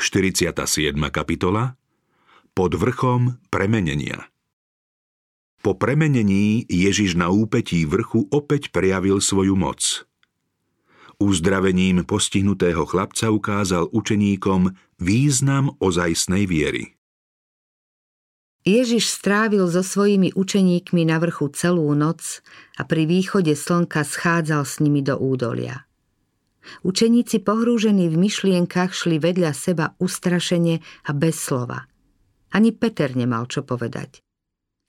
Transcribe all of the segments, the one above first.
47. kapitola Pod vrchom premenenia Po premenení Ježiš na úpetí vrchu opäť prejavil svoju moc. Uzdravením postihnutého chlapca ukázal učeníkom význam ozajstnej viery. Ježiš strávil so svojimi učeníkmi na vrchu celú noc a pri východe slnka schádzal s nimi do údolia. Učeníci pohrúžení v myšlienkach šli vedľa seba ustrašene a bez slova. Ani Peter nemal čo povedať.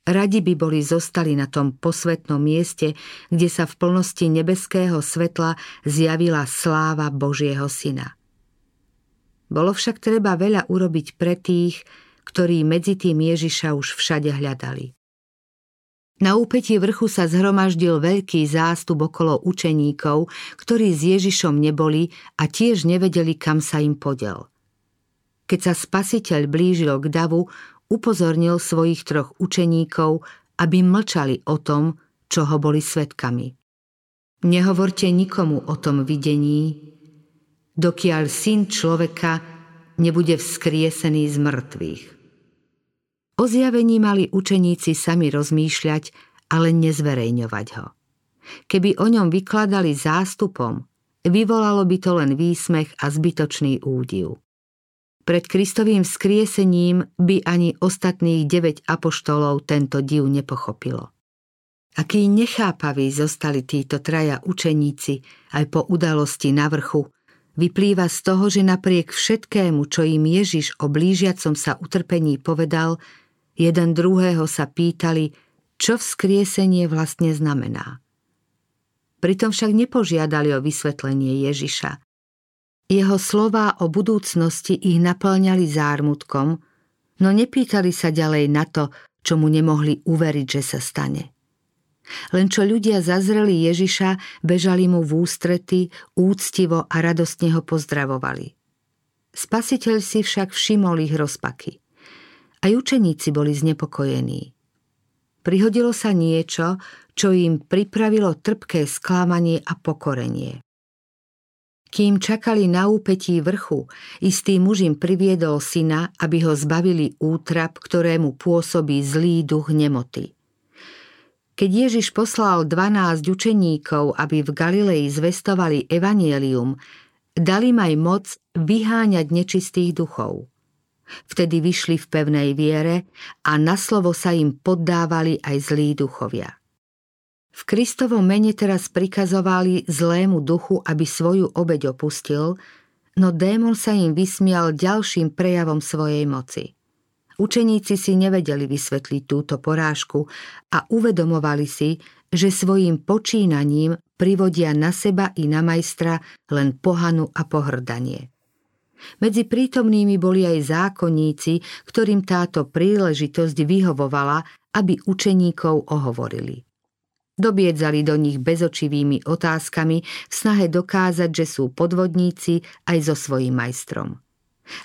Radi by boli zostali na tom posvetnom mieste, kde sa v plnosti nebeského svetla zjavila sláva Božieho Syna. Bolo však treba veľa urobiť pre tých, ktorí medzi tým Ježiša už všade hľadali. Na úpetí vrchu sa zhromaždil veľký zástup okolo učeníkov, ktorí s Ježišom neboli a tiež nevedeli, kam sa im podel. Keď sa spasiteľ blížil k davu, upozornil svojich troch učeníkov, aby mlčali o tom, čo ho boli svetkami. Nehovorte nikomu o tom videní, dokiaľ syn človeka nebude vzkriesený z mŕtvych. O zjavení mali učeníci sami rozmýšľať, ale nezverejňovať ho. Keby o ňom vykladali zástupom, vyvolalo by to len výsmech a zbytočný údiv. Pred Kristovým vzkriesením by ani ostatných 9 apoštolov tento div nepochopilo. Akí nechápaví zostali títo traja učeníci aj po udalosti na vrchu, vyplýva z toho, že napriek všetkému, čo im Ježiš o blížiacom sa utrpení povedal, Jeden druhého sa pýtali, čo vzkriesenie vlastne znamená. Pritom však nepožiadali o vysvetlenie Ježiša. Jeho slová o budúcnosti ich naplňali zármutkom, no nepýtali sa ďalej na to, čo mu nemohli uveriť, že sa stane. Len čo ľudia zazreli Ježiša, bežali mu v ústrety, úctivo a radostne ho pozdravovali. Spasiteľ si však všimol ich rozpaky. Aj učeníci boli znepokojení. Prihodilo sa niečo, čo im pripravilo trpké sklamanie a pokorenie. Kým čakali na úpetí vrchu, istý muž im priviedol syna, aby ho zbavili útrap, ktorému pôsobí zlý duch nemoty. Keď Ježiš poslal 12 učeníkov, aby v Galilei zvestovali evanielium, dali aj moc vyháňať nečistých duchov. Vtedy vyšli v pevnej viere a na slovo sa im poddávali aj zlí duchovia. V Kristovom mene teraz prikazovali zlému duchu, aby svoju obeď opustil, no démon sa im vysmial ďalším prejavom svojej moci. Učeníci si nevedeli vysvetliť túto porážku a uvedomovali si, že svojim počínaním privodia na seba i na majstra len pohanu a pohrdanie. Medzi prítomnými boli aj zákonníci, ktorým táto príležitosť vyhovovala, aby učeníkov ohovorili. Dobiedzali do nich bezočivými otázkami v snahe dokázať, že sú podvodníci aj so svojím majstrom.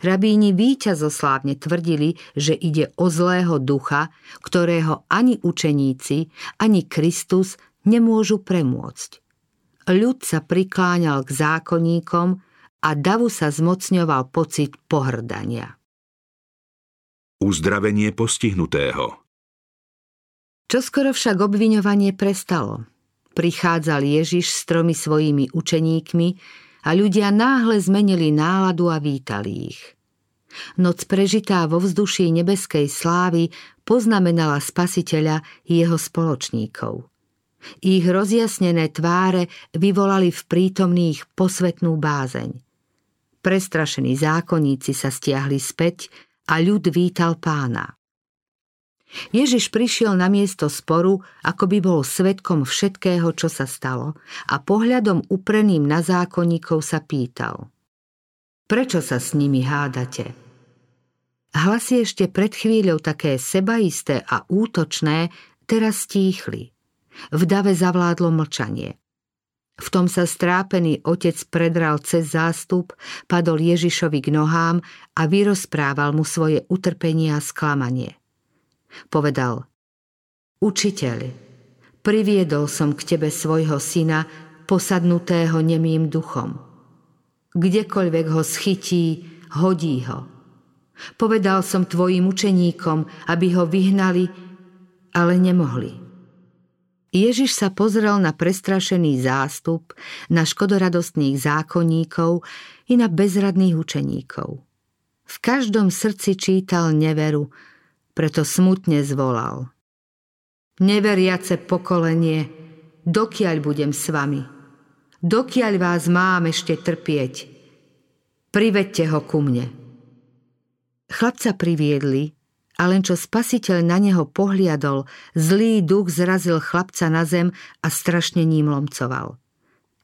Rabíni víťazoslávne tvrdili, že ide o zlého ducha, ktorého ani učeníci, ani Kristus nemôžu premôcť. Ľud sa prikláňal k zákonníkom, a davu sa zmocňoval pocit pohrdania. Uzdravenie postihnutého Čoskoro však obviňovanie prestalo. Prichádzal Ježiš s tromi svojimi učeníkmi a ľudia náhle zmenili náladu a vítali ich. Noc prežitá vo vzduší nebeskej slávy poznamenala spasiteľa jeho spoločníkov. Ich rozjasnené tváre vyvolali v prítomných posvetnú bázeň. Prestrašení zákonníci sa stiahli späť a ľud vítal pána. Ježiš prišiel na miesto sporu, ako by bol svetkom všetkého, čo sa stalo a pohľadom upreným na zákonníkov sa pýtal. Prečo sa s nimi hádate? Hlasy ešte pred chvíľou také sebaisté a útočné teraz stíchli. V dave zavládlo mlčanie. V tom sa strápený otec predral cez zástup, padol Ježišovi k nohám a vyrozprával mu svoje utrpenie a sklamanie. Povedal, Učiteľ, priviedol som k tebe svojho syna, posadnutého nemým duchom. Kdekoľvek ho schytí, hodí ho. Povedal som tvojim učeníkom, aby ho vyhnali, ale nemohli. Ježiš sa pozrel na prestrašený zástup, na škodoradostných zákonníkov i na bezradných učeníkov. V každom srdci čítal neveru, preto smutne zvolal. Neveriace pokolenie, dokiaľ budem s vami? Dokiaľ vás mám ešte trpieť? Privedte ho ku mne. Chlapca priviedli a len čo spasiteľ na neho pohliadol, zlý duch zrazil chlapca na zem a strašne ním lomcoval.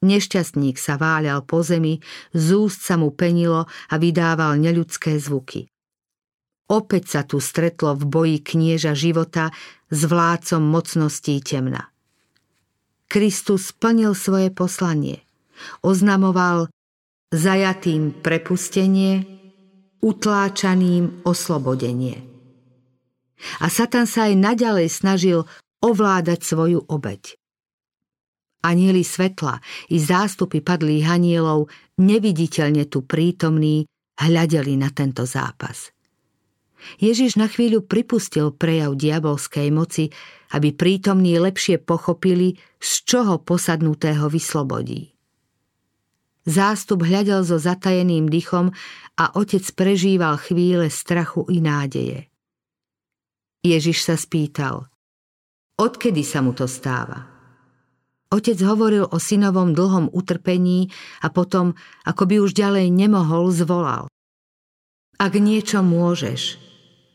Nešťastník sa váľal po zemi, z úst sa mu penilo a vydával neľudské zvuky. Opäť sa tu stretlo v boji knieža života s vládcom mocností temna. Kristus splnil svoje poslanie. Oznamoval zajatým prepustenie, utláčaným oslobodenie a Satan sa aj naďalej snažil ovládať svoju obeď. Anieli svetla i zástupy padlých anielov, neviditeľne tu prítomní, hľadeli na tento zápas. Ježiš na chvíľu pripustil prejav diabolskej moci, aby prítomní lepšie pochopili, z čoho posadnutého vyslobodí. Zástup hľadel so zatajeným dychom a otec prežíval chvíle strachu i nádeje. Ježiš sa spýtal, odkedy sa mu to stáva? Otec hovoril o synovom dlhom utrpení a potom, ako by už ďalej nemohol, zvolal. Ak niečo môžeš,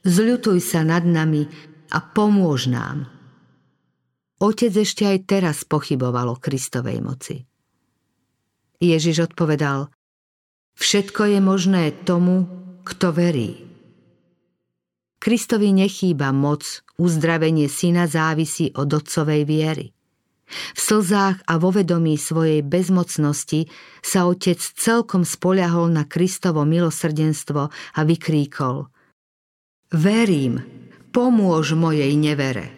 zľutuj sa nad nami a pomôž nám. Otec ešte aj teraz pochyboval o Kristovej moci. Ježiš odpovedal, všetko je možné tomu, kto verí. Kristovi nechýba moc, uzdravenie syna závisí od otcovej viery. V slzách a vo vedomí svojej bezmocnosti sa otec celkom spoľahol na Kristovo milosrdenstvo a vykríkol Verím, pomôž mojej nevere.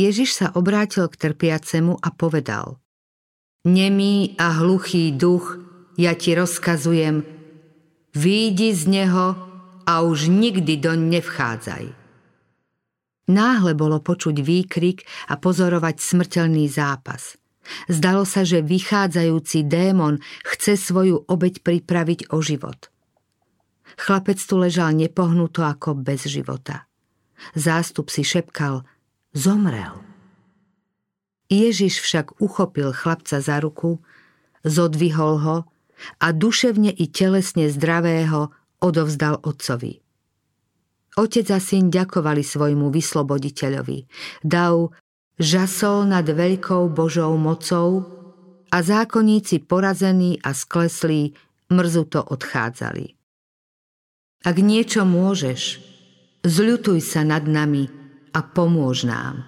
Ježiš sa obrátil k trpiacemu a povedal Nemý a hluchý duch, ja ti rozkazujem, výjdi z neho a už nikdy doň nevchádzaj. Náhle bolo počuť výkrik a pozorovať smrteľný zápas. Zdalo sa, že vychádzajúci démon chce svoju obeď pripraviť o život. Chlapec tu ležal nepohnuto ako bez života. Zástup si šepkal, zomrel. Ježiš však uchopil chlapca za ruku, zodvihol ho a duševne i telesne zdravého odovzdal otcovi. Otec a syn ďakovali svojmu vysloboditeľovi. Dav žasol nad veľkou Božou mocou a zákonníci porazení a skleslí mrzuto odchádzali. Ak niečo môžeš, zľutuj sa nad nami a pomôž nám.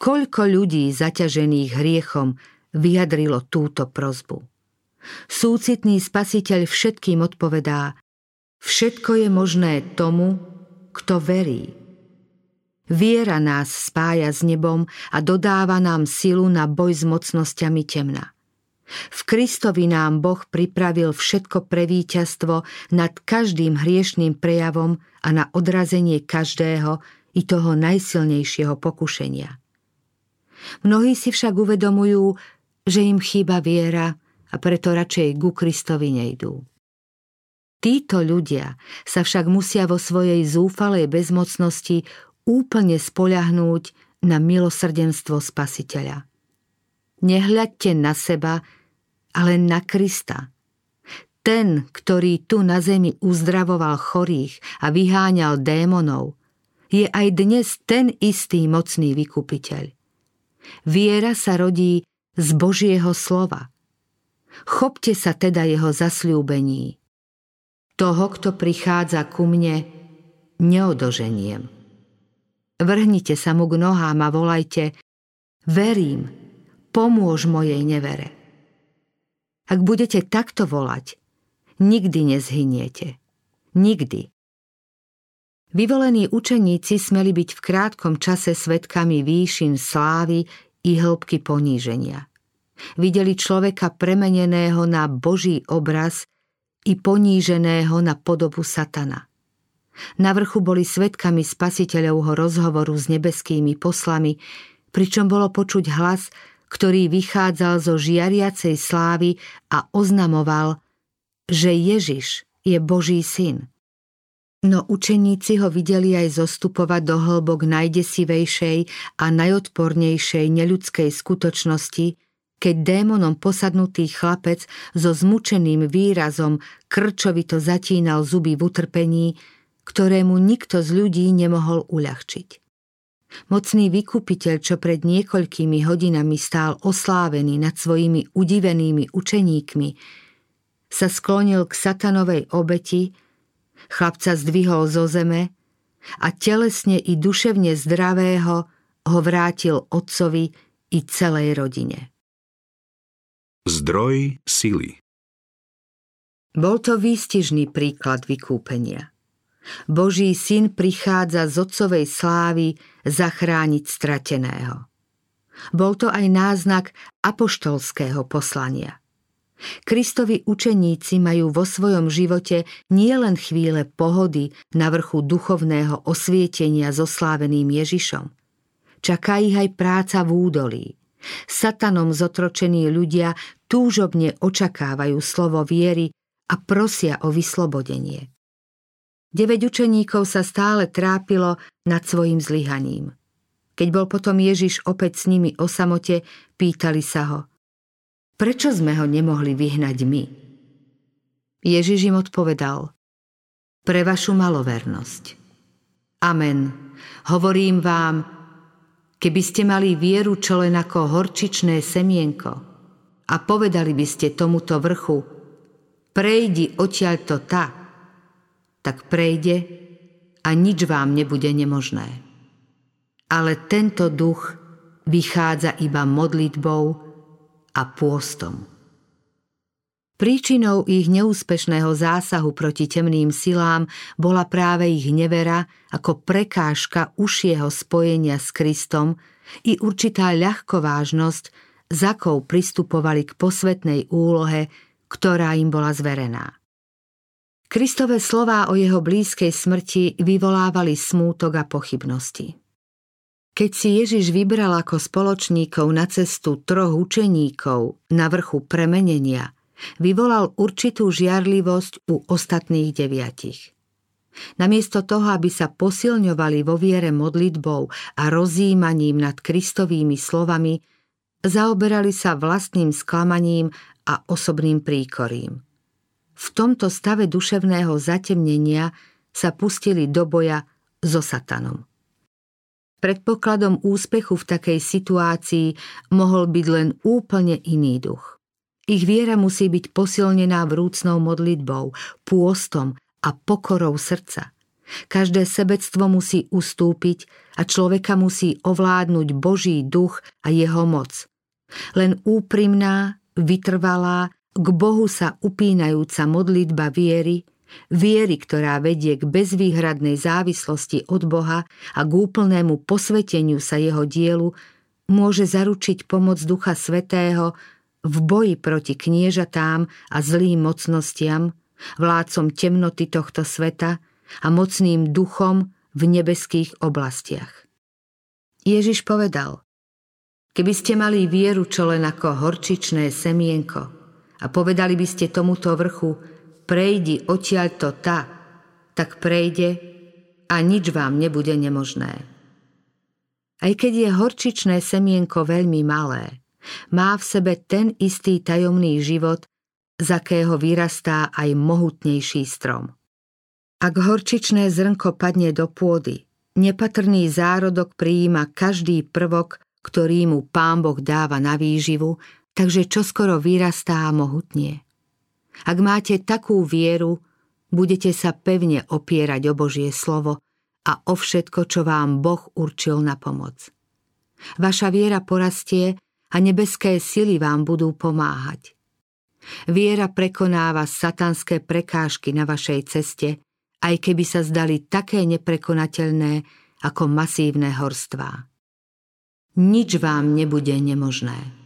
Koľko ľudí zaťažených hriechom vyjadrilo túto prozbu. Súcitný spasiteľ všetkým odpovedá, všetko je možné tomu, kto verí. Viera nás spája s nebom a dodáva nám silu na boj s mocnosťami temna. V Kristovi nám Boh pripravil všetko pre víťazstvo nad každým hriešným prejavom a na odrazenie každého i toho najsilnejšieho pokušenia. Mnohí si však uvedomujú, že im chýba viera a preto radšej ku Kristovi nejdú. Títo ľudia sa však musia vo svojej zúfalej bezmocnosti úplne spoľahnúť na milosrdenstvo Spasiteľa. Nehľadte na seba, ale na Krista. Ten, ktorý tu na zemi uzdravoval chorých a vyháňal démonov, je aj dnes ten istý mocný vykupiteľ. Viera sa rodí z Božieho slova – Chopte sa teda jeho zasľúbení. Toho, kto prichádza ku mne, neodoženiem. Vrhnite sa mu k nohám a volajte Verím, pomôž mojej nevere. Ak budete takto volať, nikdy nezhyniete. Nikdy. Vyvolení učeníci smeli byť v krátkom čase svetkami výšin slávy i hĺbky poníženia. Videli človeka premeneného na Boží obraz i poníženého na podobu satana. Na vrchu boli svetkami spasiteľovho rozhovoru s nebeskými poslami, pričom bolo počuť hlas, ktorý vychádzal zo žiariacej slávy a oznamoval, že Ježiš je Boží syn. No učeníci ho videli aj zostupovať do hlbok najdesivejšej a najodpornejšej neľudskej skutočnosti, keď démonom posadnutý chlapec so zmučeným výrazom krčovito zatínal zuby v utrpení, ktorému nikto z ľudí nemohol uľahčiť. Mocný vykupiteľ, čo pred niekoľkými hodinami stál oslávený nad svojimi udivenými učeníkmi, sa sklonil k satanovej obeti, chlapca zdvihol zo zeme a telesne i duševne zdravého ho vrátil otcovi i celej rodine. Zdroj sily Bol to výstižný príklad vykúpenia. Boží syn prichádza z otcovej slávy zachrániť strateného. Bol to aj náznak apoštolského poslania. Kristovi učeníci majú vo svojom živote nielen chvíle pohody na vrchu duchovného osvietenia so sláveným Ježišom. Čaká ich aj práca v údolí. Satanom zotročení ľudia túžobne očakávajú slovo viery a prosia o vyslobodenie. Deveť učeníkov sa stále trápilo nad svojim zlyhaním. Keď bol potom Ježiš opäť s nimi o samote, pýtali sa ho, prečo sme ho nemohli vyhnať my? Ježiš im odpovedal, pre vašu malovernosť. Amen. Hovorím vám, keby ste mali vieru čo len ako horčičné semienko a povedali by ste tomuto vrchu, prejdi odtiaľto tak, tak prejde a nič vám nebude nemožné. Ale tento duch vychádza iba modlitbou a pôstom. Príčinou ich neúspešného zásahu proti temným silám bola práve ich nevera ako prekážka užšieho spojenia s Kristom i určitá ľahkovážnosť, za akou pristupovali k posvetnej úlohe, ktorá im bola zverená. Kristové slová o jeho blízkej smrti vyvolávali smútok a pochybnosti. Keď si Ježiš vybral ako spoločníkov na cestu troch učeníkov na vrchu premenenia, vyvolal určitú žiarlivosť u ostatných deviatich. Namiesto toho, aby sa posilňovali vo viere modlitbou a rozjímaním nad Kristovými slovami, zaoberali sa vlastným sklamaním a osobným príkorím. V tomto stave duševného zatemnenia sa pustili do boja so satanom. Predpokladom úspechu v takej situácii mohol byť len úplne iný duch. Ich viera musí byť posilnená vrúcnou modlitbou, pôstom a pokorou srdca. Každé sebectvo musí ustúpiť a človeka musí ovládnuť Boží duch a jeho moc. Len úprimná, vytrvalá k Bohu sa upínajúca modlitba viery, viery, ktorá vedie k bezvýhradnej závislosti od Boha a k úplnému posveteniu sa jeho dielu, môže zaručiť pomoc Ducha Svetého v boji proti kniežatám a zlým mocnostiam, vládcom temnoty tohto sveta a mocným duchom v nebeských oblastiach. Ježiš povedal, keby ste mali vieru čo len ako horčičné semienko – a povedali by ste tomuto vrchu, prejdi to ta, tak prejde a nič vám nebude nemožné. Aj keď je horčičné semienko veľmi malé, má v sebe ten istý tajomný život, z akého vyrastá aj mohutnejší strom. Ak horčičné zrnko padne do pôdy, nepatrný zárodok prijíma každý prvok, ktorý mu pán Boh dáva na výživu takže čoskoro vyrastá a mohutnie. Ak máte takú vieru, budete sa pevne opierať o Božie slovo a o všetko, čo vám Boh určil na pomoc. Vaša viera porastie a nebeské sily vám budú pomáhať. Viera prekonáva satanské prekážky na vašej ceste, aj keby sa zdali také neprekonateľné ako masívne horstvá. Nič vám nebude nemožné.